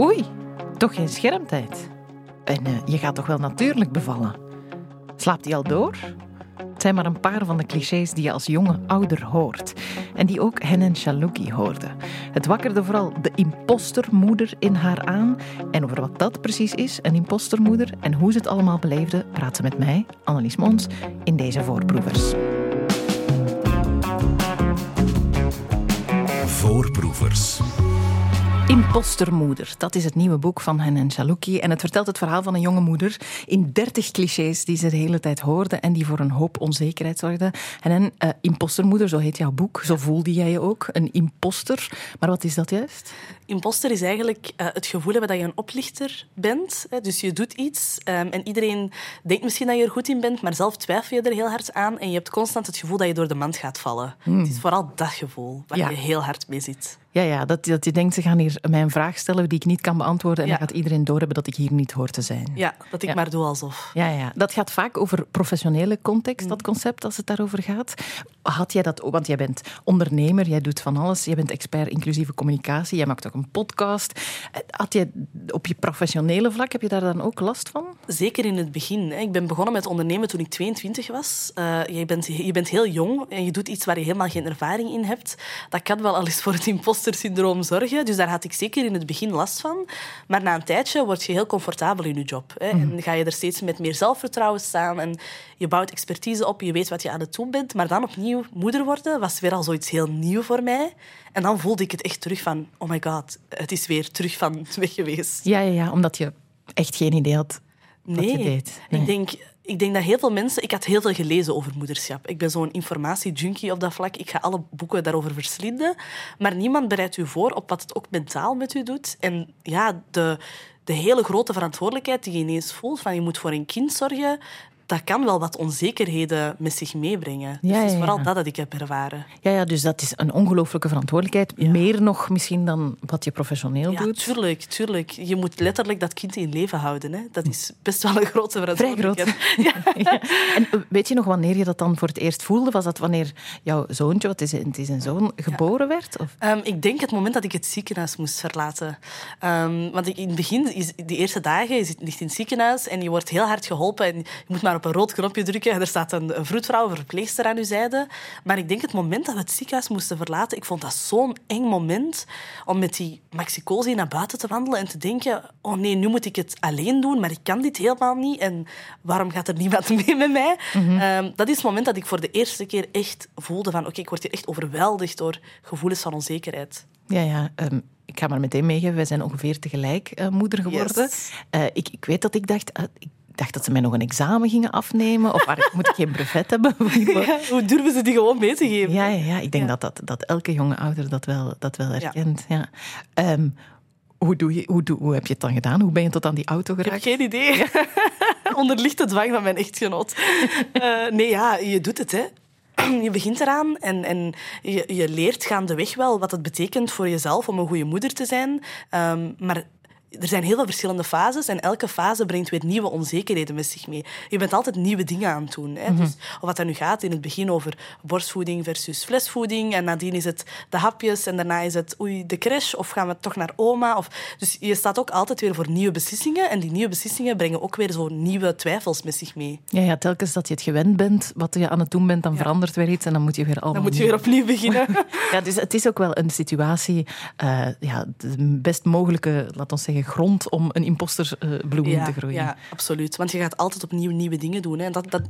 Oei, toch geen schermtijd. En eh, je gaat toch wel natuurlijk bevallen? Slaapt hij al door? Het zijn maar een paar van de clichés die je als jonge ouder hoort. En die ook Hennen Chalouki hoorde. Het wakkerde vooral de impostermoeder in haar aan. En over wat dat precies is, een impostermoeder, en hoe ze het allemaal beleefde, praat ze met mij, Annelies Mons, in deze voorproevers. Voorproevers. Impostermoeder, dat is het nieuwe boek van Hennen Chalouki. En het vertelt het verhaal van een jonge moeder in dertig clichés die ze de hele tijd hoorde en die voor een hoop onzekerheid zorgden. Hennen, uh, impostermoeder, zo heet jouw boek. Zo voelde jij je ook, een imposter. Maar wat is dat juist? Imposter is eigenlijk uh, het gevoel hebben dat je een oplichter bent. Hè. Dus je doet iets um, en iedereen denkt misschien dat je er goed in bent, maar zelf twijfel je er heel hard aan en je hebt constant het gevoel dat je door de mand gaat vallen. Hmm. Het is vooral dat gevoel waar ja. je heel hard mee zit. Ja, ja dat, dat je denkt, ze gaan hier mij een vraag stellen die ik niet kan beantwoorden en ja. dan gaat iedereen doorhebben dat ik hier niet hoor te zijn. Ja, dat ik ja. maar doe alsof. Ja, ja, dat gaat vaak over professionele context, dat concept, als het daarover gaat. Had jij dat, want jij bent ondernemer, jij doet van alles, jij bent expert inclusieve communicatie, jij maakt ook een podcast. Had je op je professionele vlak, heb je daar dan ook last van? Zeker in het begin. Ik ben begonnen met ondernemen toen ik 22 was. Uh, je, bent, je bent heel jong en je doet iets waar je helemaal geen ervaring in hebt. Dat kan wel al eens voor het imposter-syndroom zorgen. Dus daar had ik zeker in het begin last van. Maar na een tijdje word je heel comfortabel in je job. Hè. En ga je er steeds met meer zelfvertrouwen staan. En je bouwt expertise op, je weet wat je aan het doen bent. Maar dan opnieuw moeder worden was weer al zoiets heel nieuw voor mij. En dan voelde ik het echt terug van... Oh my god, het is weer terug van weg geweest. Ja, ja, ja omdat je echt geen idee had wat nee, je deed. Nee, ik denk... Ik denk dat heel veel mensen... Ik had heel veel gelezen over moederschap. Ik ben zo'n informatiejunkie op dat vlak. Ik ga alle boeken daarover verslinden. Maar niemand bereidt u voor op wat het ook mentaal met u doet. En ja, de, de hele grote verantwoordelijkheid die je ineens voelt... van je moet voor een kind zorgen dat kan wel wat onzekerheden met zich meebrengen. Dus ja, het is vooral ja. dat dat ik heb ervaren. Ja, ja, dus dat is een ongelooflijke verantwoordelijkheid. Meer nog misschien dan wat je professioneel Ja, doet. tuurlijk, tuurlijk. Je moet letterlijk dat kind in leven houden. Hè. Dat is best wel een grote Vrij verantwoordelijkheid. groot. Ja. En eh, weet je nog wanneer je dat dan voor het eerst voelde? Was dat wanneer jouw zoontje, wat is het, het is een zoon, geboren werd? Of? Um, ik denk het moment dat ik het ziekenhuis moest verlaten. Um, want in het begin, is, die eerste dagen, je zit ligt in het ziekenhuis en je wordt heel hard geholpen. En je moet maar op een rood knopje drukken en er staat een, een vroedvrouw, een verpleegster aan uw zijde. Maar ik denk het moment dat we het ziekenhuis moesten verlaten, ik vond dat zo'n eng moment om met die maxicosi naar buiten te wandelen en te denken, oh nee, nu moet ik het alleen doen, maar ik kan dit helemaal niet. En waarom gaat er niemand mee met mij? Um, dat is het moment dat ik voor de eerste keer echt voelde van, oké, ik word hier echt overweldigd door gevoelens van onzekerheid. Ja, ja. Um, ik ga maar meteen meegeven, wij zijn ongeveer tegelijk uh, moeder geworden. Yes. Uh, ik, ik weet dat ik dacht... Uh, ik dacht dat ze mij nog een examen gingen afnemen. Of waar, moet ik geen brevet hebben? Ja, hoe durven ze die gewoon mee te geven? Ja, ja, ja. ik denk ja. dat, dat, dat elke jonge ouder dat wel, dat wel herkent. Ja. Ja. Um, hoe, doe je, hoe, doe, hoe heb je het dan gedaan? Hoe ben je tot aan die auto geraakt? Ik heb geen idee. Onder lichte dwang van mijn echtgenoot. Uh, nee, ja, je doet het, hè. Je begint eraan en, en je, je leert gaandeweg wel wat het betekent voor jezelf om een goede moeder te zijn. Um, maar er zijn heel veel verschillende fases en elke fase brengt weer nieuwe onzekerheden met zich mee. Je bent altijd nieuwe dingen aan het doen. Hè? Mm -hmm. dus, of wat dat nu gaat, in het begin over borstvoeding versus flesvoeding en nadien is het de hapjes en daarna is het oei, de crash of gaan we toch naar oma. Of, dus je staat ook altijd weer voor nieuwe beslissingen en die nieuwe beslissingen brengen ook weer zo nieuwe twijfels met zich mee. Ja, ja telkens dat je het gewend bent, wat je aan het doen bent, dan ja. verandert weer iets en dan moet je weer allemaal... Dan moet je weer opnieuw beginnen. ja, dus het is ook wel een situatie, uh, ja, de best mogelijke, laat ons zeggen, grond om een impostersbloem ja, te groeien. Ja, absoluut. Want je gaat altijd opnieuw nieuwe dingen doen. Hè. Dat, dat,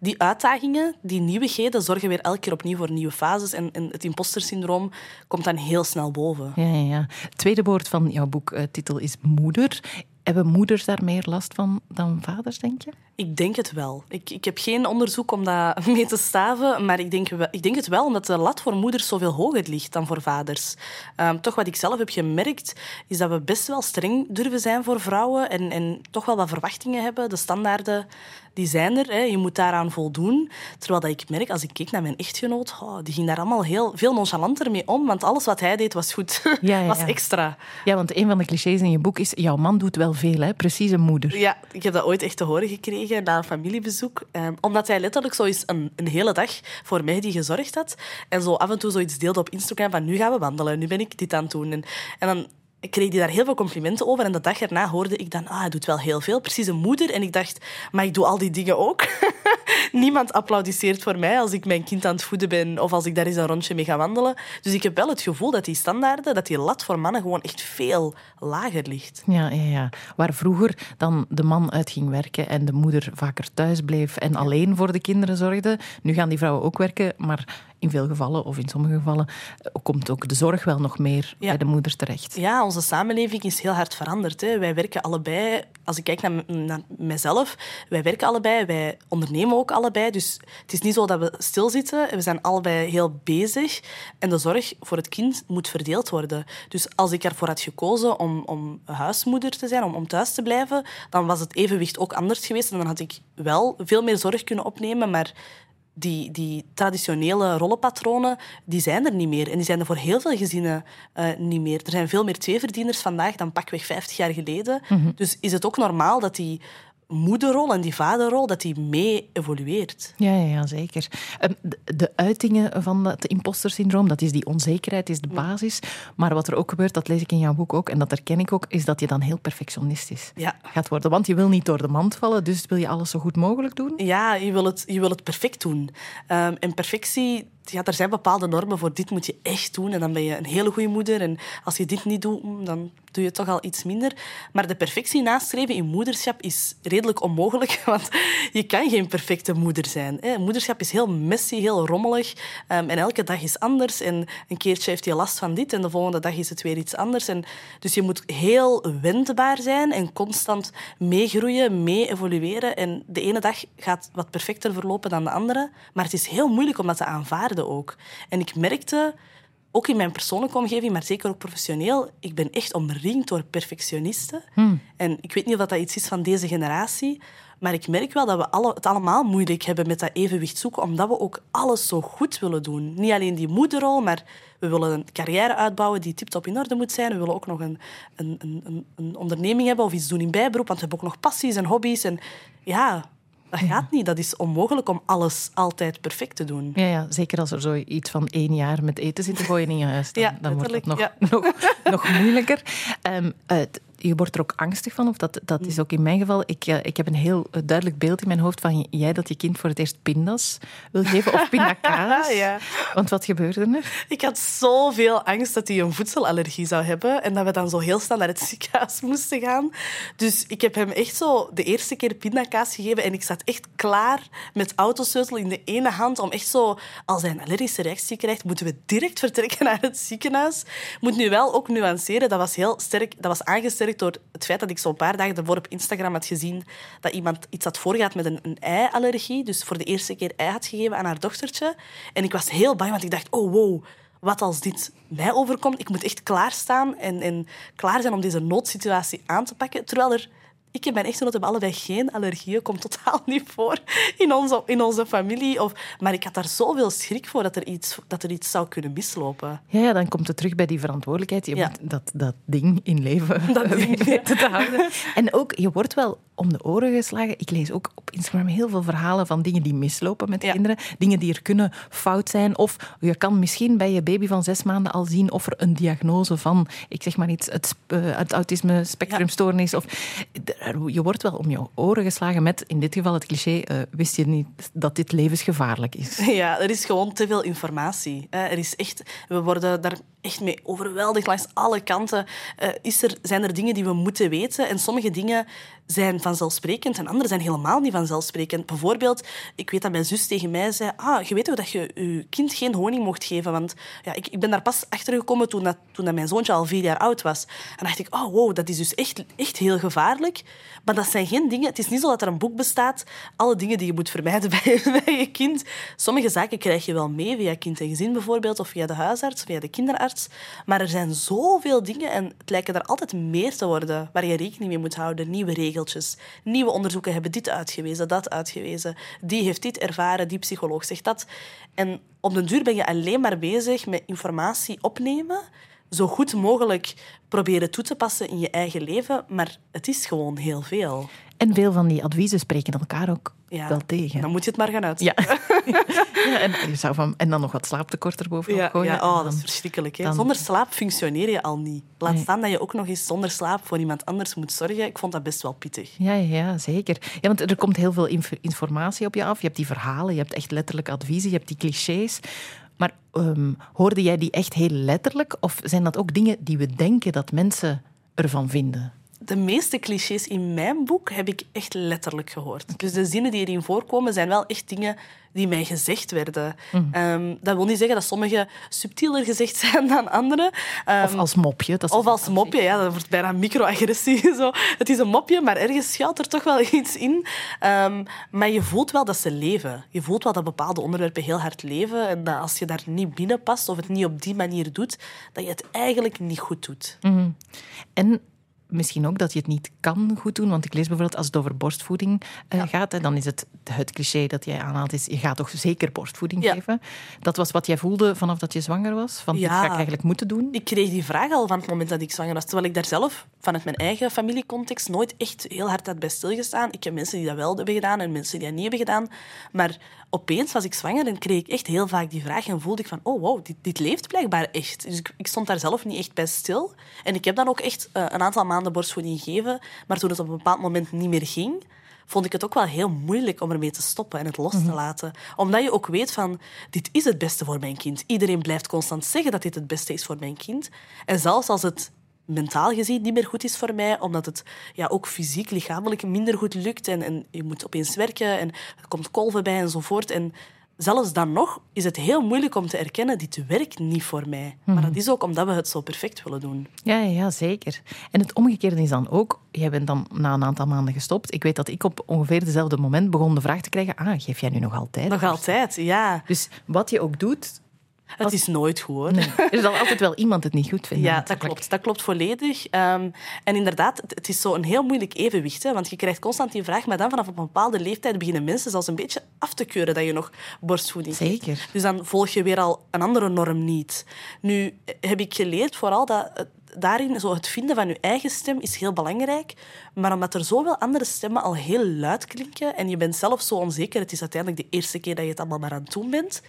die uitdagingen, die nieuwigheden, zorgen weer elke keer opnieuw voor nieuwe fases. En, en het impostersyndroom komt dan heel snel boven. Ja, ja, ja. Het tweede woord van jouw boektitel is moeder. Hebben moeders daar meer last van dan vaders, denk je? Ik denk het wel. Ik, ik heb geen onderzoek om dat mee te staven, maar ik denk, ik denk het wel, omdat de lat voor moeders zoveel hoger ligt dan voor vaders. Um, toch wat ik zelf heb gemerkt, is dat we best wel streng durven zijn voor vrouwen en, en toch wel wat verwachtingen hebben. De standaarden die zijn er, hè. je moet daaraan voldoen. Terwijl dat ik merk, als ik keek naar mijn echtgenoot, oh, die ging daar allemaal heel veel nonchalanter mee om, want alles wat hij deed was goed, ja, ja, was extra. Ja, want een van de clichés in je boek is, jouw man doet wel veel, hè? precies een moeder. Ja, ik heb dat ooit echt te horen gekregen na een familiebezoek. Um, omdat hij letterlijk zo eens een, een hele dag voor mij die gezorgd had. En zo af en toe zoiets deelde op Instagram van nu gaan we wandelen, nu ben ik dit aan het doen. En, en dan ik kreeg daar heel veel complimenten over. En de dag erna hoorde ik dan, ah, hij doet wel heel veel. Precies een moeder. En ik dacht, maar ik doe al die dingen ook. Niemand applaudisseert voor mij als ik mijn kind aan het voeden ben of als ik daar eens een rondje mee ga wandelen. Dus ik heb wel het gevoel dat die standaarden, dat die lat voor mannen gewoon echt veel lager ligt. Ja, ja, ja. Waar vroeger dan de man uit ging werken en de moeder vaker thuis bleef en alleen voor de kinderen zorgde. Nu gaan die vrouwen ook werken, maar in veel gevallen, of in sommige gevallen, komt ook de zorg wel nog meer bij de moeder terecht. Ja, onze samenleving is heel hard veranderd. Hè. Wij werken allebei, als ik kijk naar, naar mijzelf, wij werken allebei, wij ondernemen ook allebei. Dus het is niet zo dat we stilzitten. We zijn allebei heel bezig. En de zorg voor het kind moet verdeeld worden. Dus als ik ervoor had gekozen om, om huismoeder te zijn, om, om thuis te blijven, dan was het evenwicht ook anders geweest. En dan had ik wel veel meer zorg kunnen opnemen, maar die, die traditionele rollenpatronen, die zijn er niet meer. En die zijn er voor heel veel gezinnen uh, niet meer. Er zijn veel meer tweeverdieners vandaag dan pakweg 50 jaar geleden. Mm -hmm. Dus is het ook normaal dat die moederrol en die vaderrol, dat die mee evolueert. Ja, ja, ja zeker. Ehm, de, de, uitingen van het imposter-syndroom, dat is die onzekerheid, is de basis. Maar wat er ook gebeurt, dat lees ik in jouw boek ook, en dat herken ik ook, is dat je dan heel perfectionistisch ja. gaat worden. Want je wil niet door de mand vallen, dus wil je alles zo goed mogelijk doen. Ja, je wil het, je wil het perfect doen. Um, en perfectie ja, er zijn bepaalde normen voor dit moet je echt doen en dan ben je een hele goede moeder. En als je dit niet doet, mm, dan doe je toch al iets minder. Maar de perfectie nastreven in moederschap is redelijk onmogelijk, want je kan geen perfecte moeder zijn. Moederschap is heel messy, heel rommelig ehm, en elke dag is anders. En een keertje heeft je last van dit en de volgende dag is het weer iets anders. En dus je moet heel wendbaar zijn en constant meegroeien, mee evolueren. En de ene dag gaat wat perfecter verlopen dan de andere, maar het is heel moeilijk om dat te aanvaarden ook. En ik merkte, ook in mijn persoonlijke omgeving, maar zeker ook professioneel, ik ben echt omringd door perfectionisten. Hmm. En ik weet niet of dat iets is van deze generatie, maar ik merk wel dat we alle, het allemaal moeilijk hebben met dat evenwicht zoeken, omdat we ook alles zo goed willen doen. Niet alleen die moederrol, maar we willen een carrière uitbouwen die tip-top in orde moet zijn. We willen ook nog een, een, een, een onderneming hebben of iets doen in bijberoep, want we hebben ook nog passies en hobby's. En ja, dat gaat niet. Dat is onmogelijk om alles altijd perfect te doen. Ja, ja zeker als er zoiets van één jaar met eten zit te gooien in je huis. Dan, ja, dan wordt het nog, nog, nog moeilijker. Um, het, je wordt er ook angstig van, of dat, dat is ook in mijn geval. Ik, uh, ik heb een heel duidelijk beeld in mijn hoofd van jij dat je kind voor het eerst pindas wil geven, of pindakaas. ja. Want wat gebeurde er? Ik had zoveel angst dat hij een voedselallergie zou hebben en dat we dan zo heel snel naar het ziekenhuis moesten gaan. Dus ik heb hem echt zo de eerste keer pindakaas gegeven en ik zat echt klaar met autosleutel in de ene hand om echt zo, als hij een allergische reactie krijgt, moeten we direct vertrekken naar het ziekenhuis. Moet nu wel ook nuanceren, dat was heel sterk, dat was aangesterkt door het feit dat ik zo'n paar dagen ervoor op Instagram had gezien dat iemand iets had voorgehad met een, een ei-allergie. Dus voor de eerste keer ei had gegeven aan haar dochtertje. En ik was heel bang, want ik dacht, oh wow, wat als dit mij overkomt? Ik moet echt klaarstaan en, en klaar zijn om deze noodsituatie aan te pakken. Terwijl er ik en mijn echtgenoot hebben allebei geen allergieën. Komt totaal niet voor in onze, in onze familie. Of, maar ik had daar zoveel schrik voor dat er iets, dat er iets zou kunnen mislopen. Ja, ja dan komt het terug bij die verantwoordelijkheid. Je Ja. moet dat, dat ding in leven Dat ding, te houden. En ook, je wordt wel om de oren geslagen. Ik lees ook op Instagram heel veel verhalen van dingen die mislopen met kinderen. Dingen die er kunnen fout zijn. Of je kan misschien bij je baby van zes maanden al zien of er een diagnose van, ik zeg maar iets, het, eh, het autisme spectrumstoornis. Of, je wordt wel om je oren geslagen met, in dit geval het cliché, eh, wist je niet dat dit levensgevaarlijk is. Ja, er is gewoon te veel informatie. Er is echt, we worden daar echt mee overweldigd langs alle kanten. Eh, is er, zijn er dingen die we moeten weten? En sommige dingen zijn vanzelfsprekend en andere zijn helemaal niet vanzelfsprekend. Bijvoorbeeld, ik weet dat mijn zus tegen mij zei... Ah, je weet toch dat je je kind geen honing mocht geven? Want ja, ik, ik ben daar pas achter gekomen toen, dat, toen dat mijn zoontje al vier jaar oud was. En dacht ik, oh wow, dat is dus echt, echt heel gevaarlijk. Maar dat zijn geen dingen... Het is niet zo dat er een boek bestaat, alle dingen die je moet vermijden bij, bij je kind. Sommige zaken krijg je wel mee, via kind en gezin bijvoorbeeld, of via de huisarts, via de kinderarts. Maar er zijn zoveel dingen en het lijken er altijd meer te worden waar je rekening mee moet houden. Nieuwe regeltjes. Nieuwe onderzoeken hebben dit uitgewezen, dat uitgewezen. Die heeft dit ervaren, die psycholoog zegt dat. En op den duur ben je alleen maar bezig met informatie opnemen, zo goed mogelijk proberen toe te passen in je eigen leven, maar het is gewoon heel veel. En veel van die adviezen spreken elkaar ook Ja, wel tegen. Dan moet je het maar gaan uit. Ja. ja en, je zou van, en dan nog wat slaaptekort erbovenop Ja, gooien. ja, oh, dan- dat is verschrikkelijk. Hè? dan- Zonder slaap functioneer je al niet. Laat Nee. staan dat je ook nog eens zonder slaap voor iemand anders moet zorgen. Ik vond dat best wel pittig. Ja, ja, zeker. Ja, want er komt heel veel inf- informatie op je af. Je hebt die verhalen, je hebt echt letterlijk adviezen, je hebt die clichés. Maar ehm, hoorde jij die echt heel letterlijk? Of zijn dat ook dingen die we denken dat mensen ervan vinden? De meeste clichés in mijn boek heb ik echt letterlijk gehoord. Dus de zinnen die erin voorkomen zijn wel echt dingen die mij gezegd werden. Mhm. Ehm, dat wil niet zeggen dat sommige subtieler gezegd zijn dan andere. Ehm, Of als mopje? Dat is Of als mopje, ja, dat wordt bijna microagressie. Zo. Het is een mopje, maar ergens schuilt er toch wel iets in. Ehm, maar je voelt wel dat ze leven. Je voelt wel dat bepaalde onderwerpen heel hard leven. En dat als je daar niet binnen past of het niet op die manier doet, dat je het eigenlijk niet goed doet. En misschien ook dat je het niet kan goed doen. Want ik lees bijvoorbeeld als het over borstvoeding eh, gaat, dan is het het cliché dat jij aanhaalt, is je gaat toch zeker borstvoeding Ja. geven. Dat was wat jij voelde vanaf dat je zwanger was? Van dit Ja. ga ik eigenlijk moeten doen? Ik kreeg die vraag al van het moment dat ik zwanger was. Terwijl ik daar zelf, vanuit mijn eigen familiecontext, nooit echt heel hard had bij stilgestaan. Ik heb mensen die dat wel hebben gedaan en mensen die dat niet hebben gedaan. Maar opeens was ik zwanger en kreeg ik echt heel vaak die vraag. En voelde ik van, oh wow, dit, dit leeft blijkbaar echt. Dus ik, ik stond daar zelf niet echt bij stil. En ik heb dan ook echt eh, een aantal maanden borstvoeding gegeven. Maar toen het op een bepaald moment niet meer ging, vond ik het ook wel heel moeilijk om ermee te stoppen en het los te laten. Omdat je ook weet van, dit is het beste voor mijn kind. Iedereen blijft constant zeggen dat dit het beste is voor mijn kind. En zelfs als het mentaal gezien niet meer goed is voor mij, omdat het ja, ook fysiek, lichamelijk minder goed lukt en, en je moet opeens werken en er komt kolven bij enzovoort. En zelfs dan nog is het heel moeilijk om te erkennen, dit werkt niet voor mij. Maar dat is ook omdat we het zo perfect willen doen. Ja, ja, ja, zeker. En het omgekeerde is dan ook, jij bent dan na een aantal maanden gestopt. Ik weet dat ik op ongeveer dezelfde moment begon de vraag te krijgen, ah, geef jij nu nog altijd? Nog altijd, ja. Dus wat je ook doet, Het is nooit goed, hoor. er zal altijd wel iemand het niet goed vinden. Ja, dat klopt. Dat klopt volledig. Ehm, en inderdaad, het, het is zo een heel moeilijk evenwicht. Hè, want je krijgt constant die vraag, maar dan vanaf een bepaalde leeftijd beginnen mensen zelfs een beetje af te keuren dat je nog borstvoeding. Zeker. Dus dan volg je weer al een andere norm niet. Nu heb ik geleerd vooral dat het- daarin zo het vinden van je eigen stem is heel belangrijk. Maar omdat er zoveel andere stemmen al heel luid klinken en je bent zelf zo onzeker, het is uiteindelijk de eerste keer dat je het allemaal maar aan het doen bent,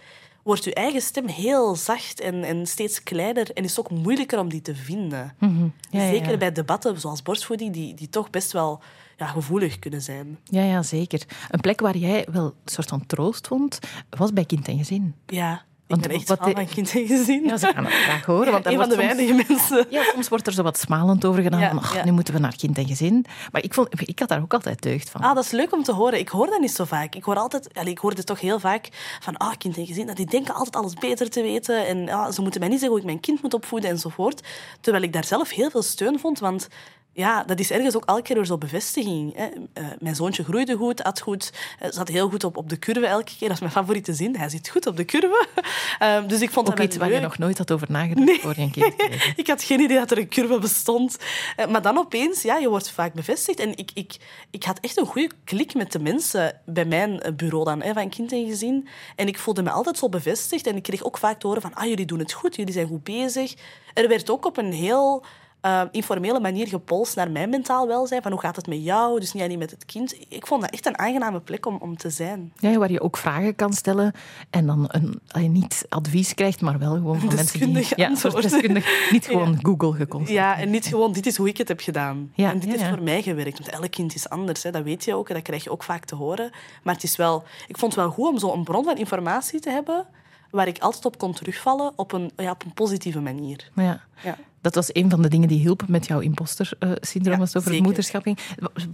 wordt je eigen stem heel zacht en, en steeds kleiner en is het ook moeilijker om die te vinden. Mhm. Ja, ja, Zeker ja. bij debatten zoals borstvoeding, die, die toch best wel ja, gevoelig kunnen zijn. Ja, ja, zeker. Een plek waar jij wel een soort van troost vond, was bij kind en gezin. Ja, ik Want ben echt wat van kind en gezin. Ja, ze gaan het graag horen. want daar een van de soms- weinige mensen. Ja, soms wordt er zo wat smalend over gedaan. Ja, van, ach, ja. nu moeten we naar kind en gezin. Maar ik, vond, ik had daar ook altijd deugd van. Ah, dat is leuk om te horen. Ik hoor dat niet zo vaak. Ik hoor altijd, ik hoorde toch heel vaak van ah, kind en gezin, dat die denken altijd alles beter te weten. En ah, ze moeten mij niet zeggen hoe ik mijn kind moet opvoeden enzovoort. Terwijl ik daar zelf heel veel steun vond, want ja, dat is ergens ook elke keer zo'n bevestiging. Hè. Eh, mijn zoontje groeide goed, at goed, eh, zat heel goed op, op de curve elke keer. Dat is mijn favoriete zin. Hij zit goed op de curve. Ehm, dus ik vond ook dat iets waar je leuk. nog nooit had over nagedacht voor je een kind kreeg. ik had geen idee dat er een curve bestond. Eh, Maar dan opeens, ja, je wordt vaak bevestigd. En ik, ik, ik had echt een goede klik met de mensen bij mijn bureau dan, hè, van kind en gezin. En ik voelde me altijd zo bevestigd. En ik kreeg ook vaak te horen van, ah, jullie doen het goed, jullie zijn goed bezig. Er werd ook op een heel eh, informele manier gepolst naar mijn mentaal welzijn. Van, hoe gaat het met jou? Dus niet alleen met het kind. Ik vond dat echt een aangename plek om, om te zijn. Ja, waar je ook vragen kan stellen en dan een, niet advies krijgt, maar wel gewoon van mensen die... Ja, deskundig, niet gewoon Google geconsulteerd. Ja, en niet gewoon, dit is hoe ik het heb gedaan. Ja, en dit ja, heeft ja. voor mij gewerkt. Want elk kind is anders, hè. dat weet je ook. En dat krijg je ook vaak te horen. Maar het is wel, ik vond het wel goed om zo een bron van informatie te hebben waar ik altijd op kon terugvallen op een, ja, op een positieve manier. Ja. Ja. Dat was een van de dingen die hielpen met jouw imposter-syndroom Ja, als over zeker. moederschap ging.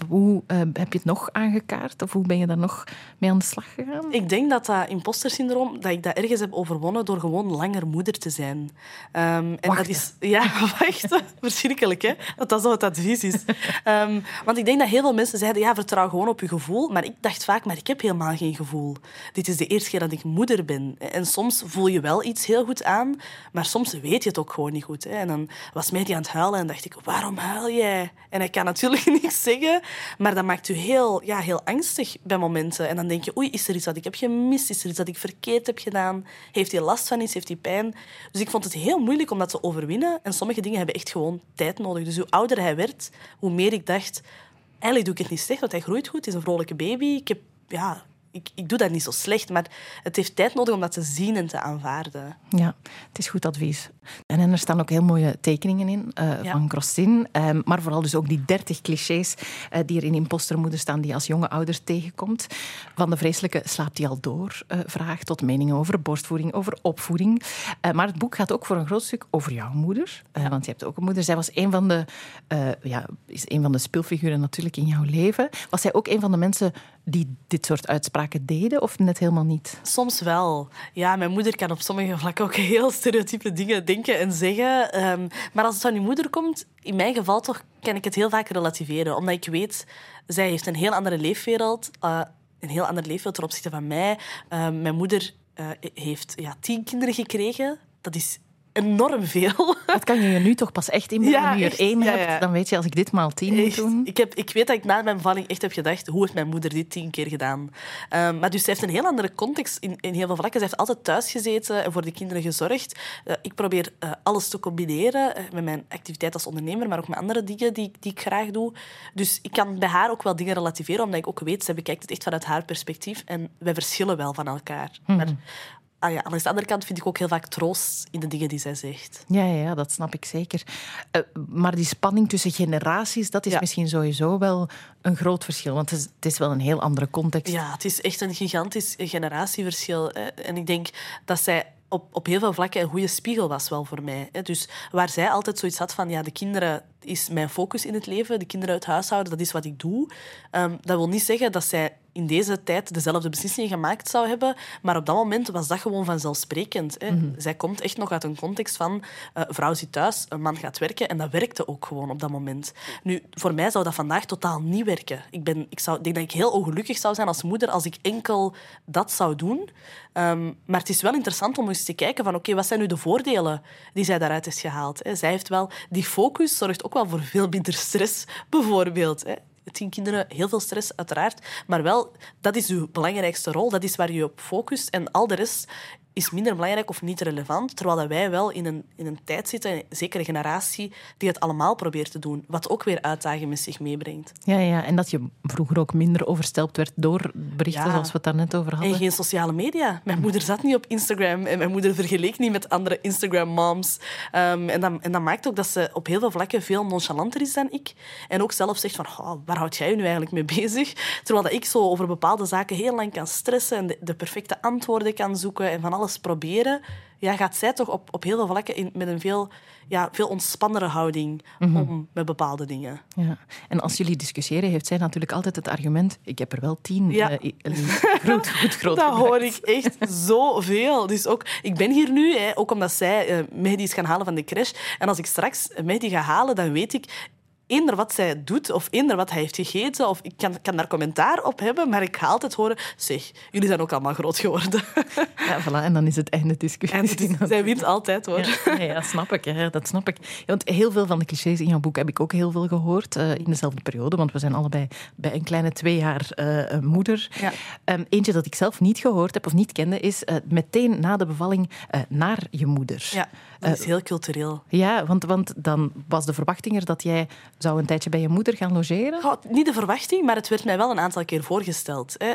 Hoe eh, heb je het nog aangekaart? Of hoe ben je daar nog mee aan de slag gegaan? Ik denk dat dat impostersyndroom, dat ik dat ergens heb overwonnen door gewoon langer moeder te zijn. Ehm, en dat is ja, wachten. Verschrikkelijk, hè? Dat dat zo het advies is. Ehm, want ik denk dat heel veel mensen zeiden, ja, vertrouw gewoon op je gevoel. Maar ik dacht vaak, maar ik heb helemaal geen gevoel. Dit is de eerste keer dat ik moeder ben. En soms voel je wel iets heel goed aan, maar soms weet je het ook gewoon niet goed. Hè? En dan was mij die aan het huilen en dacht ik, waarom huil jij? En hij kan natuurlijk niks zeggen, maar dat maakt u heel, ja, heel angstig bij momenten. En dan denk je, oei, is er iets wat ik heb gemist? Is er iets dat ik verkeerd heb gedaan? Heeft hij last van iets? Heeft hij pijn? Dus ik vond het heel moeilijk om dat te overwinnen. En sommige dingen hebben echt gewoon tijd nodig. Dus hoe ouder hij werd, hoe meer ik dacht, eigenlijk doe ik het niet slecht, want hij groeit goed. Het is een vrolijke baby. Ik heb, ja, ik, ik doe dat niet zo slecht, maar het heeft tijd nodig om dat te zien en te aanvaarden. Ja, het is goed advies. En er staan ook heel mooie tekeningen in uh, ja. van Grossin. Um, maar vooral dus ook die dertig clichés uh, die er in Impostermoeder staan, die als jonge ouders tegenkomt. Van de vreselijke slaapt die al door uh, vraag tot meningen over borstvoeding, over opvoeding. maar het boek gaat ook voor een groot stuk over jouw moeder. want je hebt ook een moeder. Zij was een van de, ja, is een van de speelfiguren natuurlijk in jouw leven. Was zij ook een van de mensen die dit soort uitspraken deden of net helemaal niet? Soms wel. Ja, mijn moeder kan op sommige vlakken ook heel stereotype dingen denken en zeggen. Um, maar als het van je moeder komt, in mijn geval toch, kan ik het heel vaak relativeren. Omdat ik weet, zij heeft een heel andere leefwereld. Uh, een heel ander leefwereld ten opzichte van mij. Uh, mijn moeder uh, heeft ja, tien kinderen gekregen. Dat is enorm veel. Dat kan je je nu toch pas echt inbeelden. Ja, nu je er één ja, hebt, dan weet je, als ik dit maal tien moet doen... Ik, heb, ik weet dat ik na mijn bevalling echt heb gedacht, hoe heeft mijn moeder dit tien keer gedaan? Um, maar dus ze heeft een heel andere context in, in heel veel vlakken. Ze heeft altijd thuis gezeten en voor de kinderen gezorgd. Uh, ik probeer uh, alles te combineren uh, met mijn activiteit als ondernemer, maar ook met andere dingen die, die ik graag doe. Dus ik kan bij haar ook wel dingen relativeren, omdat ik ook weet, ze bekijkt het echt vanuit haar perspectief en wij verschillen wel van elkaar. -hmm. Maar ah ja, aan de andere kant vind ik ook heel vaak troost in de dingen die zij zegt. Ja, ja, ja dat snap ik zeker. Uh, maar die spanning tussen generaties, dat is ja. misschien sowieso wel een groot verschil. Want het is, het is, wel een heel andere context. Ja, het is echt een gigantisch generatieverschil. En ik denk dat zij op, op heel veel vlakken een goede spiegel was wel voor mij. Dus waar zij altijd zoiets had van, ja, de kinderen is mijn focus in het leven, de kinderen uit huishouden, dat is wat ik doe. Um, dat wil niet zeggen dat zij in deze tijd dezelfde beslissingen gemaakt zou hebben. Maar op dat moment was dat gewoon vanzelfsprekend. Hè. Mm -hmm. Zij komt echt nog uit een context van uh, vrouw zit thuis, een man gaat werken. En dat werkte ook gewoon op dat moment. Nu, voor mij zou dat vandaag totaal niet werken. Ik, ben, ik zou, denk dat ik heel ongelukkig zou zijn als moeder als ik enkel dat zou doen. Um, maar het is wel interessant om eens te kijken van oké, okay, wat zijn nu de voordelen die zij daaruit heeft gehaald. Hè. Zij heeft wel... Die focus zorgt ook wel voor veel minder stress, bijvoorbeeld. Hè tien kinderen, heel veel stress uiteraard. Maar wel, dat is uw belangrijkste rol. Dat is waar je op focust. En al de rest is minder belangrijk of niet relevant. Terwijl wij wel in een, in een tijd zitten, zeker een generatie, die het allemaal probeert te doen. Wat ook weer uitdagingen met zich meebrengt. Ja, ja, en dat je vroeger ook minder overstelpt werd door berichten ja. zoals we het daarnet over hadden. En geen sociale media. Mijn moeder zat niet op Instagram en mijn moeder vergeleek niet met andere Instagram-moms. Um, en, dat, en dat maakt ook dat ze op heel veel vlakken veel nonchalanter is dan ik. En ook zelf zegt van, oh, waar houd jij je nu eigenlijk mee bezig? Terwijl dat ik zo over bepaalde zaken heel lang kan stressen en de, de perfecte antwoorden kan zoeken en van alles proberen, ja, gaat zij toch op, op heel veel vlakken in, met een veel, ja, veel ontspannere houding mm -hmm. om met bepaalde dingen. Ja. En als jullie discussiëren, heeft zij natuurlijk altijd het argument: ik heb er wel tien ja. uh, groot, goed groot Dat hoor ik echt zoveel. Dus ook, ik ben hier nu, hè, ook omdat zij uh, Mehdi is gaan halen van de crash. En als ik straks Mehdi ga halen, dan weet ik, eender wat zij doet of eender wat hij heeft gegeten, of ik kan, kan daar commentaar op hebben, maar ik ga altijd horen, zeg, jullie zijn ook allemaal groot geworden. Ja, voilà, en dan is het einde discussie. En zij wint altijd, hoor. Ja, ja, snap ik. Ja, dat snap ik. Ja, want heel veel van de clichés in jouw boek heb ik ook heel veel gehoord uh, in dezelfde periode, want we zijn allebei bij een kleine twee jaar uh, moeder. Ja. Um, eentje dat ik zelf niet gehoord heb of niet kende, is uh, meteen na de bevalling naar je moeder. Ja, dat is heel cultureel. Ja, want, want dan was de verwachting er dat jij zou een tijdje bij je moeder gaan logeren? Niet de verwachting, maar het werd mij wel een aantal keer voorgesteld. Hè.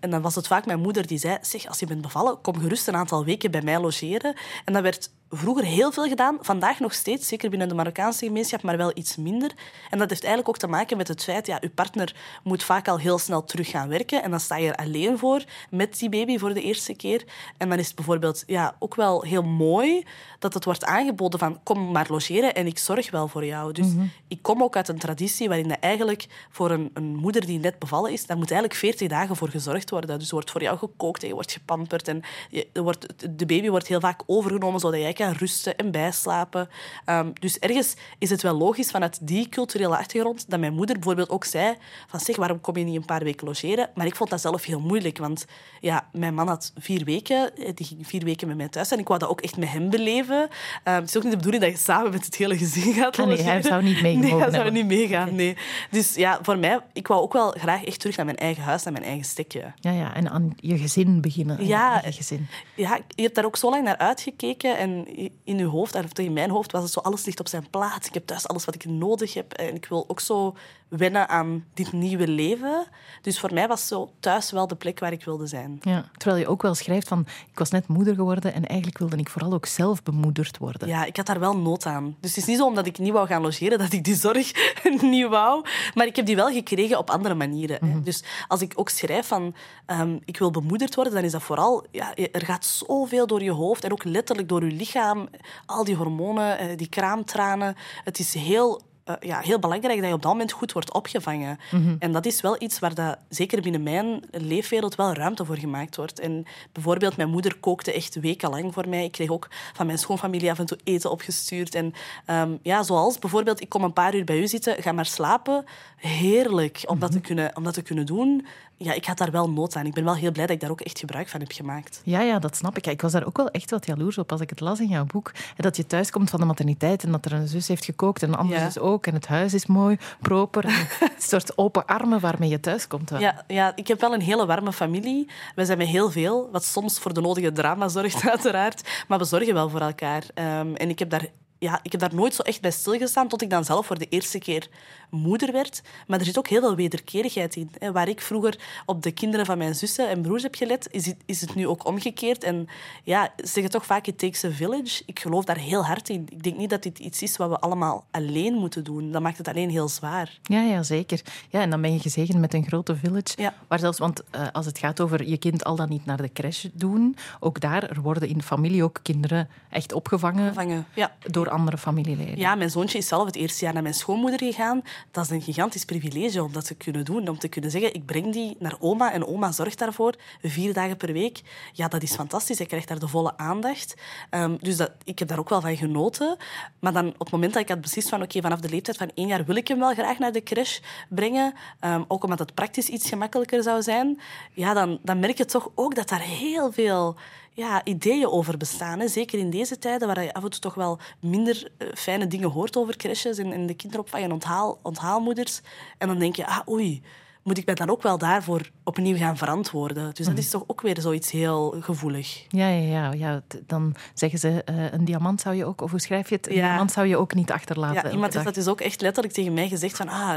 En dan was het vaak mijn moeder die zei, zeg, als je bent bevallen, kom gerust een aantal weken bij mij logeren. En dat werd vroeger heel veel gedaan, vandaag nog steeds, zeker binnen de Marokkaanse gemeenschap, maar wel iets minder. En dat heeft eigenlijk ook te maken met het feit, ja, uw partner moet vaak al heel snel terug gaan werken en dan sta je er alleen voor met die baby voor de eerste keer. En dan is het bijvoorbeeld ja, ook wel heel mooi dat het wordt aangeboden van kom maar logeren en ik zorg wel voor jou. Dus mm -hmm. ik kom ook uit een traditie waarin dat eigenlijk voor een, een, moeder die net bevallen is, daar moet eigenlijk 40 dagen voor gezorgd worden. Dus er wordt voor jou gekookt en je wordt gepamperd en je, wordt, de baby wordt heel vaak overgenomen zodat jij kan rusten en bijslapen. Um, dus ergens is het wel logisch vanuit die culturele achtergrond dat mijn moeder bijvoorbeeld ook zei van zeg, waarom kom je niet een paar weken logeren? Maar ik vond dat zelf heel moeilijk, want ja, mijn man had vier weken, eh, die ging vier weken met mij thuis en ik wou dat ook echt met hem beleven. Um, het is ook niet de bedoeling dat je samen met het hele gezin gaat ah, Nee, hij zou niet meegaan. Nee, hij zou niet meegaan, nee. Dus ja, voor mij, ik wou ook wel graag echt terug naar mijn eigen huis, naar mijn eigen stekje. Ja, ja en aan je gezin beginnen. Ja, je, gezin. ja, je hebt daar ook zo lang naar uitgekeken en in je hoofd, of in mijn hoofd, was het zo alles ligt op zijn plaats. Ik heb thuis alles wat ik nodig heb. En ik wil ook zo wennen aan dit nieuwe leven. Dus voor mij was zo thuis wel de plek waar ik wilde zijn. Ja, terwijl je ook wel schrijft van, ik was net moeder geworden en eigenlijk wilde ik vooral ook zelf bemoederd worden. Ja, ik had daar wel nood aan. Dus het is niet zo omdat ik niet wou gaan logeren dat ik die zorg niet wou. Maar ik heb die wel gekregen op andere manieren. Mhm. Dus als ik ook schrijf van, ehm, ik wil bemoederd worden, dan is dat vooral, ja, er gaat zoveel door je hoofd en ook letterlijk door je lichaam. Al die hormonen, eh, die kraamtranen. Het is heel eh, ja, heel belangrijk dat je op dat moment goed wordt opgevangen. En dat is wel iets waar dat, zeker binnen mijn leefwereld wel ruimte voor gemaakt wordt. En bijvoorbeeld, mijn moeder kookte echt wekenlang voor mij. Ik kreeg ook van mijn schoonfamilie af en toe eten opgestuurd. En ehm, ja, zoals bijvoorbeeld, ik kom een paar uur bij u zitten, ga maar slapen. Heerlijk om dat, te, kunnen, om dat te kunnen doen. Ja, ik had daar wel nood aan. Ik ben wel heel blij dat ik daar ook echt gebruik van heb gemaakt. Ja, ja, dat snap ik. Ik was daar ook wel echt wat jaloers op als ik het las in jouw boek. Dat je thuis komt van de materniteit en dat er een zus heeft gekookt en een andere Ja. zus ook. En het huis is mooi, proper. En een soort open armen waarmee je thuis komt. wel. Ja, ja, ik heb wel een hele warme familie. We zijn met heel veel, wat soms voor de nodige drama zorgt, uiteraard. Maar we zorgen wel voor elkaar. Ehm, en ik heb daar ja, ik heb daar nooit zo echt bij stilgestaan tot ik dan zelf voor de eerste keer moeder werd. Maar er zit ook heel veel wederkerigheid in. Hè. Waar ik vroeger op de kinderen van mijn zussen en broers heb gelet, is het, is het nu ook omgekeerd. En ja, ze zeggen toch vaak, it takes a village. Ik geloof daar heel hard in. Ik denk niet dat dit iets is wat we allemaal alleen moeten doen. Dat maakt het alleen heel zwaar. Ja, ja, zeker. Ja, en dan ben je gezegend met een grote village. Ja. Waar zelfs, want eh, als het gaat over je kind al dan niet naar de crash doen, ook daar er worden in de familie ook kinderen echt opgevangen Vangen. Ja. door andere familieleden. Ja, mijn zoontje is zelf het eerste jaar naar mijn schoonmoeder gegaan. Dat is een gigantisch privilege om dat te kunnen doen. Om te kunnen zeggen, ik breng die naar oma en oma zorgt daarvoor. Vier dagen per week. Ja, dat is fantastisch. Hij krijgt daar de volle aandacht. Ehm, dus dat, ik heb daar ook wel van genoten. Maar dan op het moment dat ik had beslist van oké, vanaf de leeftijd van één jaar wil ik hem wel graag naar de crash brengen. ehm, ook omdat het praktisch iets gemakkelijker zou zijn. Ja, dan, dan merk je toch ook dat daar heel veel ja, ideeën over bestaan. Hè. Zeker in deze tijden, waar je af en toe toch wel minder eh, fijne dingen hoort over crashes en, en de kinderopvang en onthaal, onthaalmoeders. En dan denk je, ah, oei, moet ik mij dan ook wel daarvoor opnieuw gaan verantwoorden? Dus dat is toch ook weer zoiets heel gevoelig. Ja, ja, ja, ja. Dan zeggen ze, eh, een diamant zou je ook, of hoe schrijf je het? Een Ja. diamant zou je ook niet achterlaten. Ja, iemand heeft dat dus ook echt letterlijk tegen mij gezegd van ah,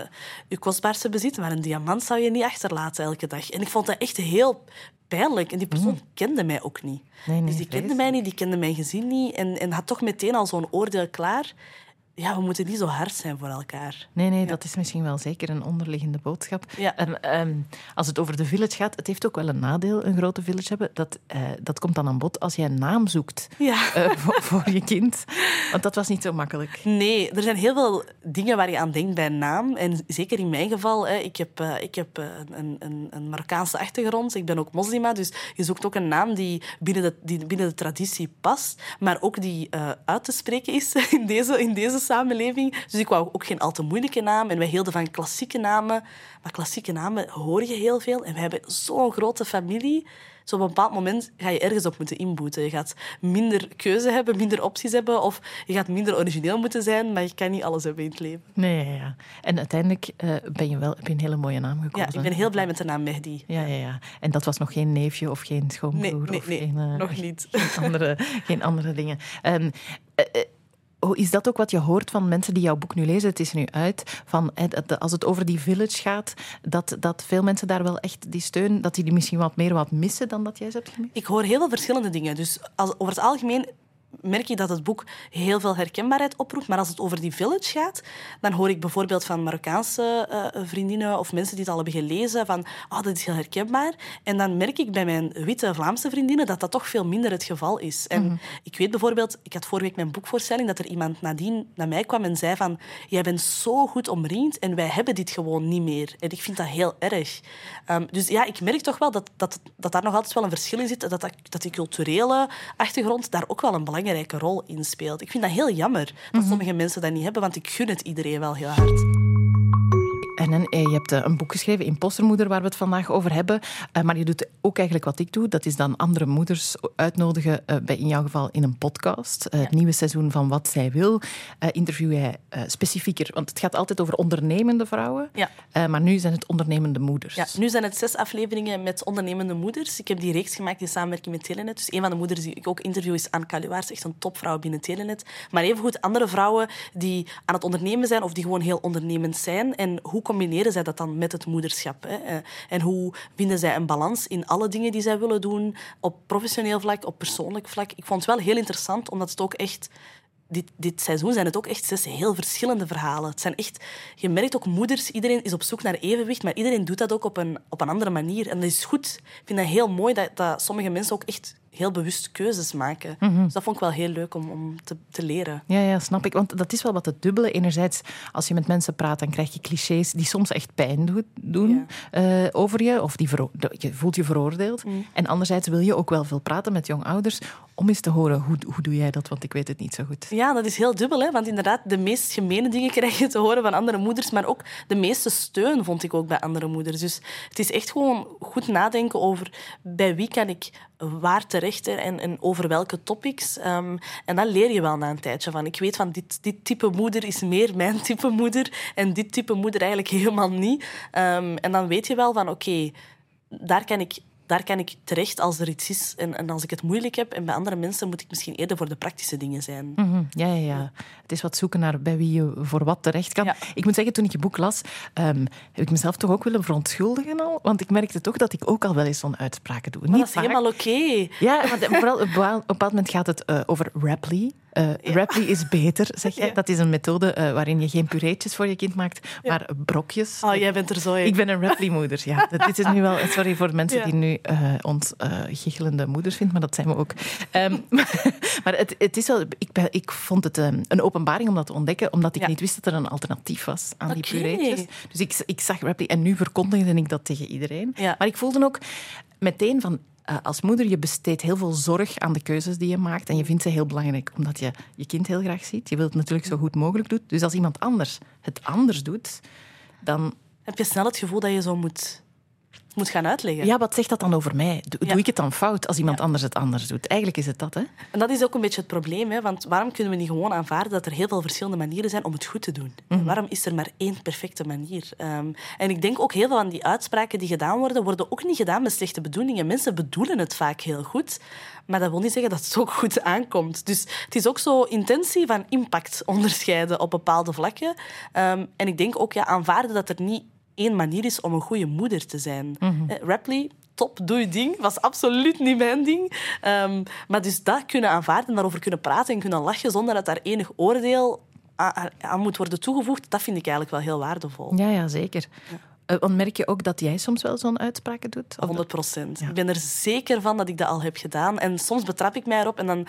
je kostbaarste bezit, maar een diamant zou je niet achterlaten elke dag. En ik vond dat echt heel pijnlijk. En die persoon kende mij ook niet. Nee, nee, dus die kende mij niet, die kende mijn gezin niet en, en had toch meteen al zo'n oordeel klaar. Ja, we moeten niet zo hard zijn voor elkaar. Nee, nee, dat is misschien wel zeker een onderliggende boodschap. Ja. Ehm, als het over de village gaat, het heeft ook wel een nadeel, een grote village hebben. Dat, eh, dat komt dan aan bod als je een naam zoekt Ja. eh, voor, voor je kind. Want dat was niet zo makkelijk. Nee, er zijn heel veel dingen waar je aan denkt bij een naam. En zeker in mijn geval, hè, ik heb, eh, ik heb een, een, een Marokkaanse achtergrond. Ik ben ook moslima, dus je zoekt ook een naam die binnen de, die binnen de traditie past, maar ook die uit te spreken is in deze, in deze samenleving. Dus ik wou ook geen al te moeilijke naam. En wij hielden van klassieke namen. Maar klassieke namen hoor je heel veel. En we hebben zo'n grote familie. Dus op een bepaald moment ga je ergens op moeten inboeten. Je gaat minder keuze hebben, minder opties hebben. Of je gaat minder origineel moeten zijn, maar je kan niet alles hebben in het leven. Nee, ja, ja. En uiteindelijk eh, ben je wel, heb je een hele mooie naam gekozen. Ja, ik ben heel blij met de naam Mehdi. Ja, ja, ja. En dat was nog geen neefje of geen schoonbroer? Nee, nee, of geen, eh, nog niet. Geen andere, geen andere dingen. Ehm, eh, is dat ook wat je hoort van mensen die jouw boek nu lezen? Het is nu uit. Van, als het over die village gaat, dat, dat veel mensen daar wel echt die steun, dat die die misschien wat meer wat missen dan dat jij ze hebt gemist? Ik hoor heel veel verschillende dingen. Dus als, over het algemeen merk je dat het boek heel veel herkenbaarheid oproept. Maar als het over die village gaat, dan hoor ik bijvoorbeeld van Marokkaanse eh, vriendinnen of mensen die het al hebben gelezen van oh, dat is heel herkenbaar. En dan merk ik bij mijn witte Vlaamse vriendinnen dat dat toch veel minder het geval is. En ik weet bijvoorbeeld, ik had vorige week mijn boekvoorstelling, dat er iemand nadien naar mij kwam en zei van jij bent zo goed omringd en wij hebben dit gewoon niet meer. En ik vind dat heel erg. Ehm, dus ja, ik merk toch wel dat, dat, dat daar nog altijd wel een verschil in zit. Dat, dat, dat die culturele achtergrond daar ook wel een belangrijke rol in speelt. Ik vind dat heel jammer dat sommige mensen dat niet hebben, want ik gun het iedereen wel heel hard. En eh, je hebt eh, een boek geschreven, Impostermoeder, waar we het vandaag over hebben. Eh, Maar je doet ook eigenlijk wat ik doe. Dat is dan andere moeders uitnodigen, bij in jouw geval in een podcast. Het nieuwe seizoen van Wat Zij Wil interview jij specifieker. Want het gaat altijd over ondernemende vrouwen. Ja. Maar nu zijn het ondernemende moeders. Ja, nu zijn het zes afleveringen met ondernemende moeders. Ik heb die reeks gemaakt in samenwerking met Telenet. Dus een van de moeders die ik ook interview is Anne Caluwaars, echt een topvrouw binnen Telenet. Maar evengoed andere vrouwen die aan het ondernemen zijn of die gewoon heel ondernemend zijn. En hoe combineren zij dat dan met het moederschap? Hè? Eh, en hoe vinden zij een balans in alle dingen die zij willen doen, op professioneel vlak, op persoonlijk vlak? Ik vond het wel heel interessant, omdat het ook echt dit, dit seizoen zijn het ook echt zes heel verschillende verhalen. Het zijn echt, je merkt ook moeders, iedereen is op zoek naar evenwicht, maar iedereen doet dat ook op een, op een andere manier. En dat is goed. Ik vind dat heel mooi dat, dat sommige mensen ook echt heel bewust keuzes maken. Mhm. Dus dat vond ik wel heel leuk om, om te, te leren. Ja, ja, snap ik. Want dat is wel wat het dubbele. Enerzijds, als je met mensen praat, dan krijg je clichés die soms echt pijn do- doen eh, over je. Of die je voelt je veroordeeld. Mm. En anderzijds wil je ook wel veel praten met jong ouders om eens te horen, hoe, hoe doe jij dat? Want ik weet het niet zo goed. Ja, dat is heel dubbel. Hè? Want inderdaad, de meest gemene dingen krijg je te horen van andere moeders. Maar ook de meeste steun vond ik ook bij andere moeders. Dus het is echt gewoon goed nadenken over bij wie kan ik waar terecht en, en over welke topics. Um, en dan leer je wel na een tijdje van. Ik weet van dit, dit type moeder is meer mijn type moeder. En dit type moeder eigenlijk helemaal niet. Um, en dan weet je wel van oké, daar kan ik daar kan ik terecht als er iets is en, en, als ik het moeilijk heb. En bij andere mensen moet ik misschien eerder voor de praktische dingen zijn. Mm -hmm. ja, ja, ja, Het is wat zoeken naar bij wie je voor wat terecht kan. Ja. Ik moet zeggen, toen ik je boek las, um, heb ik mezelf toch ook willen verontschuldigen al. Want ik merkte toch dat ik ook al wel eens zo'n uitspraken doe. Maar Niet dat is vaak. helemaal oké. Okay. Ja, maar vooral op een bepaald moment gaat het uh, over Rapley. Uh, ja. Rapley is beter, zeg je. Ja. Dat is een methode uh, waarin je geen pureetjes voor je kind maakt, ja. maar brokjes. Oh, jij bent er zo in. Ik ben een Rapley-moeder, ja. Dit is nu wel... Sorry voor de mensen die nu uh, ons gichelende moeders vinden, maar dat zijn we ook. Um, maar het, het, is wel... Ik, ik vond het um, een openbaring om dat te ontdekken, omdat ik niet wist dat er een alternatief was aan die pureetjes. Dus ik, ik zag Rapley en nu verkondigde ik dat tegen iedereen. Maar ik voelde ook meteen van uh, als moeder, je besteedt heel veel zorg aan de keuzes die je maakt. En je vindt ze heel belangrijk, omdat je je kind heel graag ziet. Je wilt het natuurlijk zo goed mogelijk doen. Dus als iemand anders het anders doet, dan... Heb je snel het gevoel dat je zo moet, moet gaan uitleggen? Ja, wat zegt dat dan over mij? Doe, ja. doe ik het dan fout als iemand ja. anders het anders doet? Eigenlijk is het dat, hè? En dat is ook een beetje het probleem. Hè? Want waarom kunnen we niet gewoon aanvaarden dat er heel veel verschillende manieren zijn om het goed te doen? Mhm. Mm. Waarom is er maar één perfecte manier? Um, en ik denk ook heel veel van die uitspraken die gedaan worden, worden ook niet gedaan met slechte bedoelingen. Mensen bedoelen het vaak heel goed, maar dat wil niet zeggen dat het ook goed aankomt. Dus het is ook zo intentie van impact onderscheiden op bepaalde vlakken. Um, en ik denk ook ja, aanvaarden dat er niet één manier is om een goede moeder te zijn. Mm -hmm. Rapley, top, doe je ding. Was absoluut niet mijn ding. Um, maar dus dat kunnen aanvaarden, daarover kunnen praten en kunnen lachen zonder dat daar enig oordeel aan, aan moet worden toegevoegd, dat vind ik eigenlijk wel heel waardevol. Ja, ja zeker. Ja. Uh, want merk je ook dat jij soms wel zo'n uitspraken doet? 100 procent. Ja. Ik ben er zeker van dat ik dat al heb gedaan. En soms betrap ik mij erop en dan,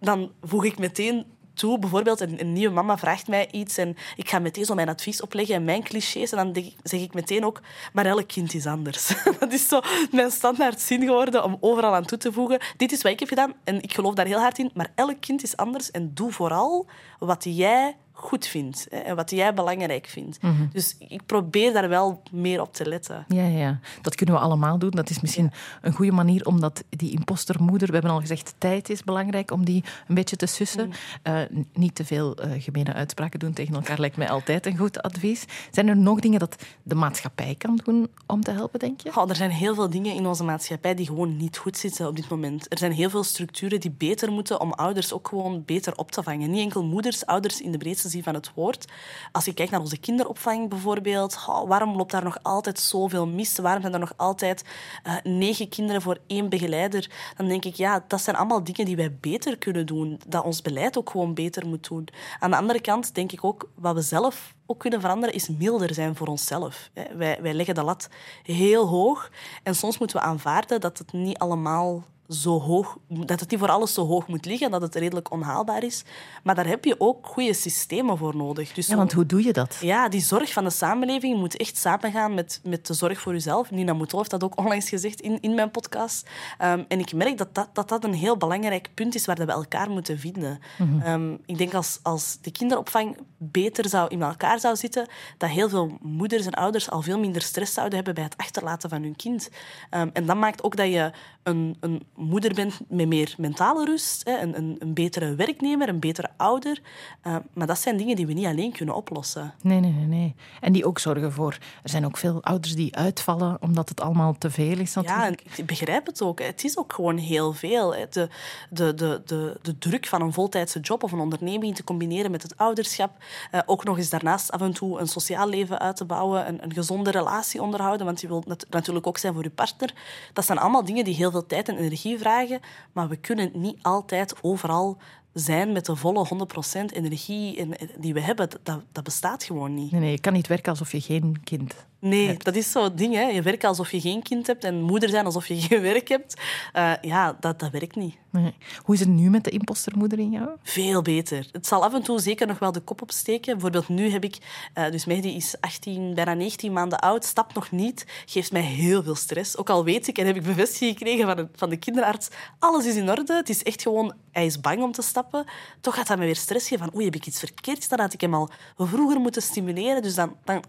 dan voeg ik meteen Bijvoorbeeld, een, nieuwe mama vraagt mij iets en ik ga meteen zo mijn advies opleggen en mijn clichés. En dan zeg ik meteen ook, maar elk kind is anders. dat is zo mijn standaard zin geworden om overal aan toe te voegen. Dit is wat ik heb gedaan en ik geloof daar heel hard in, maar elk kind is anders en doe vooral wat jij goed vindt en wat jij belangrijk vindt. Mhm. Dus ik probeer daar wel meer op te letten. Ja, ja, dat kunnen we allemaal doen. Dat is misschien ja. een goede manier, omdat die impostermoeder, we hebben al gezegd, tijd is belangrijk om die een beetje te sussen. Mm. Uh, niet te veel uh, gemene uitspraken doen tegen elkaar lijkt mij altijd een goed advies. Zijn er nog dingen dat de maatschappij kan doen om te helpen, denk je? Oh, er zijn heel veel dingen in onze maatschappij die gewoon niet goed zitten op dit moment. Er zijn heel veel structuren die beter moeten om ouders ook gewoon beter op te vangen. Niet enkel moeders, ouders in de breedste van het woord. Als je kijkt naar onze kinderopvang bijvoorbeeld, waarom loopt daar nog altijd zoveel mis? Waarom zijn er nog altijd uh, negen kinderen voor één begeleider? Dan denk ik, ja, dat zijn allemaal dingen die wij beter kunnen doen. Dat ons beleid ook gewoon beter moet doen. Aan de andere kant denk ik ook, wat we zelf ook kunnen veranderen, is milder zijn voor onszelf. Wij, wij leggen de lat heel hoog en soms moeten we aanvaarden dat het niet allemaal zo hoog, dat het niet voor alles zo hoog moet liggen, dat het redelijk onhaalbaar is. Maar daar heb je ook goede systemen voor nodig. Dus ja, want hoe doe je dat? Ja, die zorg van de samenleving moet echt samengaan met, met de zorg voor jezelf. Nina Mouton heeft dat ook onlangs gezegd in, in mijn podcast. Um, en ik merk dat dat, dat dat een heel belangrijk punt is waar we elkaar moeten vinden. Mhm. Mm -hmm. um, ik denk als, als de kinderopvang beter zou in elkaar zou zitten, dat heel veel moeders en ouders al veel minder stress zouden hebben bij het achterlaten van hun kind. Um, en dat maakt ook dat je een, een moeder bent met meer mentale rust, hè, een, een, een, betere werknemer, een betere ouder. Uh, maar dat zijn dingen die we niet alleen kunnen oplossen. Nee, nee, nee, nee. En die ook zorgen voor... Er zijn ook veel ouders die uitvallen omdat het allemaal te veel is natuurlijk. Ja, ik begrijp het ook. Het is ook gewoon heel veel. De, de, de, de, de druk van een voltijdse job of een onderneming te combineren met het ouderschap. Uh, ook nog eens daarnaast af en toe een sociaal leven uit te bouwen, een, een gezonde relatie onderhouden, want je wilt natuurlijk ook zijn voor je partner. Dat zijn allemaal dingen die heel veel tijd en energie vragen, maar we kunnen niet altijd overal zijn met de volle 100% energie die we hebben, dat, dat bestaat gewoon niet. Nee, nee, je kan niet werken alsof je geen kind Nee, dat is zo'n ding. Hè. Je werkt alsof je geen kind hebt en moeder zijn alsof je geen werk hebt. Uh, ja, dat, dat werkt niet. Nee. Hoe is het nu met de impostermoeder in jou? Veel beter. Het zal af en toe zeker nog wel de kop opsteken. Bijvoorbeeld nu heb ik... Uh, dus Mehdi is 18, bijna 19 maanden oud, stapt nog niet. Geeft mij heel veel stress. Ook al weet ik en heb ik bevestiging gekregen van de, van de kinderarts. Alles is in orde. Het is echt gewoon... Hij is bang om te stappen. Toch gaat dat me weer stress geven van... Oei, heb ik iets verkeerd gedaan? Had ik hem al vroeger moeten stimuleren? Dus dan, dan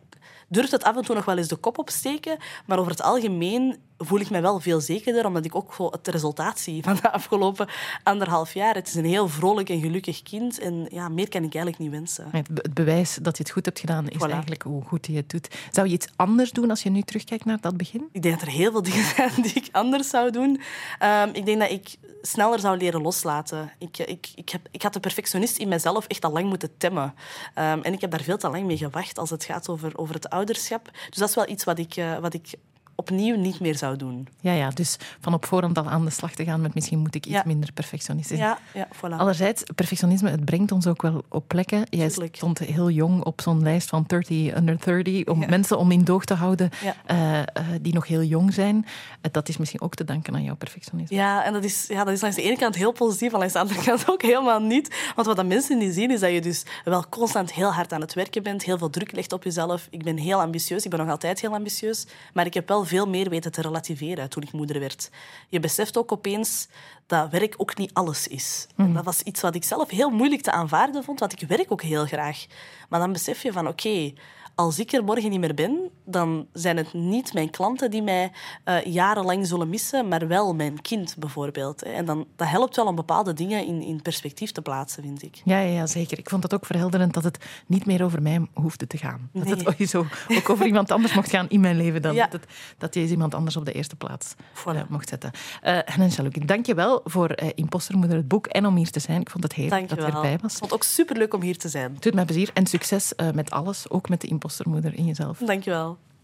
durft het af en toe nog wel eens de kop opsteken. Maar over het algemeen voel ik me wel veel zekerder, omdat ik ook het resultaat zie van de afgelopen anderhalf jaar. Het is een heel vrolijk en gelukkig kind. En ja, meer kan ik eigenlijk niet wensen. Het bewijs dat je het goed hebt gedaan is eigenlijk hoe goed je het doet. Zou je iets anders doen als je nu terugkijkt naar dat begin? Ik denk dat er heel veel dingen zijn die ik anders zou doen. Um, ik denk dat ik sneller zou leren loslaten. Ik, ik, ik, heb, ik had de perfectionist in mezelf echt al lang moeten temmen. Um, en ik heb daar veel te lang mee gewacht als het gaat over, over het ouderschap. Dus dat is wel iets wat ik, uh, wat ik opnieuw niet meer zou doen. Ja, ja, dus van op voorhand al aan de slag te gaan met misschien moet ik iets minder perfectionistisch Ja, ja, voilà. Allerzijds, perfectionisme, het brengt ons ook wel op plekken. Jij stond heel jong op zo'n lijst van 30 under 30, om mensen om in doog te houden uh, uh, die nog heel jong zijn. Uh, dat is misschien ook te danken aan jouw perfectionisme. Ja, en dat is, ja, dat is langs de ene kant heel positief, en langs de andere kant ook helemaal niet. Want wat dat mensen niet zien, is dat je dus wel constant heel hard aan het werken bent, heel veel druk legt op jezelf. Ik ben heel ambitieus, ik ben nog altijd heel ambitieus, maar ik heb wel veel meer weten te relativeren toen ik moeder werd. Je beseft ook opeens dat werk ook niet alles is. Mm. Dat was iets wat ik zelf heel moeilijk te aanvaarden vond, want ik werk ook heel graag. Maar dan besef je van, oké, als ik er morgen niet meer ben, dan zijn het niet mijn klanten die mij uh, jarenlang zullen missen, maar wel mijn kind bijvoorbeeld. En dan, dat helpt wel om bepaalde dingen in, in perspectief te plaatsen, vind ik. Ja, ja, zeker. Ik vond het ook verhelderend dat het niet meer over mij hoefde te gaan. Dat het zo ook over iemand anders mocht gaan in mijn leven. Dan. Dat, dat je iemand anders op de eerste plaats voilà. uh, mocht zetten. Uh, Helen dank je wel voor uh, Impostermoeder, het boek, en om hier te zijn. Ik vond het heerlijk dat je erbij was. Ik vond het ook superleuk om hier te zijn. Het doet mij plezier en succes met alles, ook met de impostermoeder in jezelf. Dankjewel.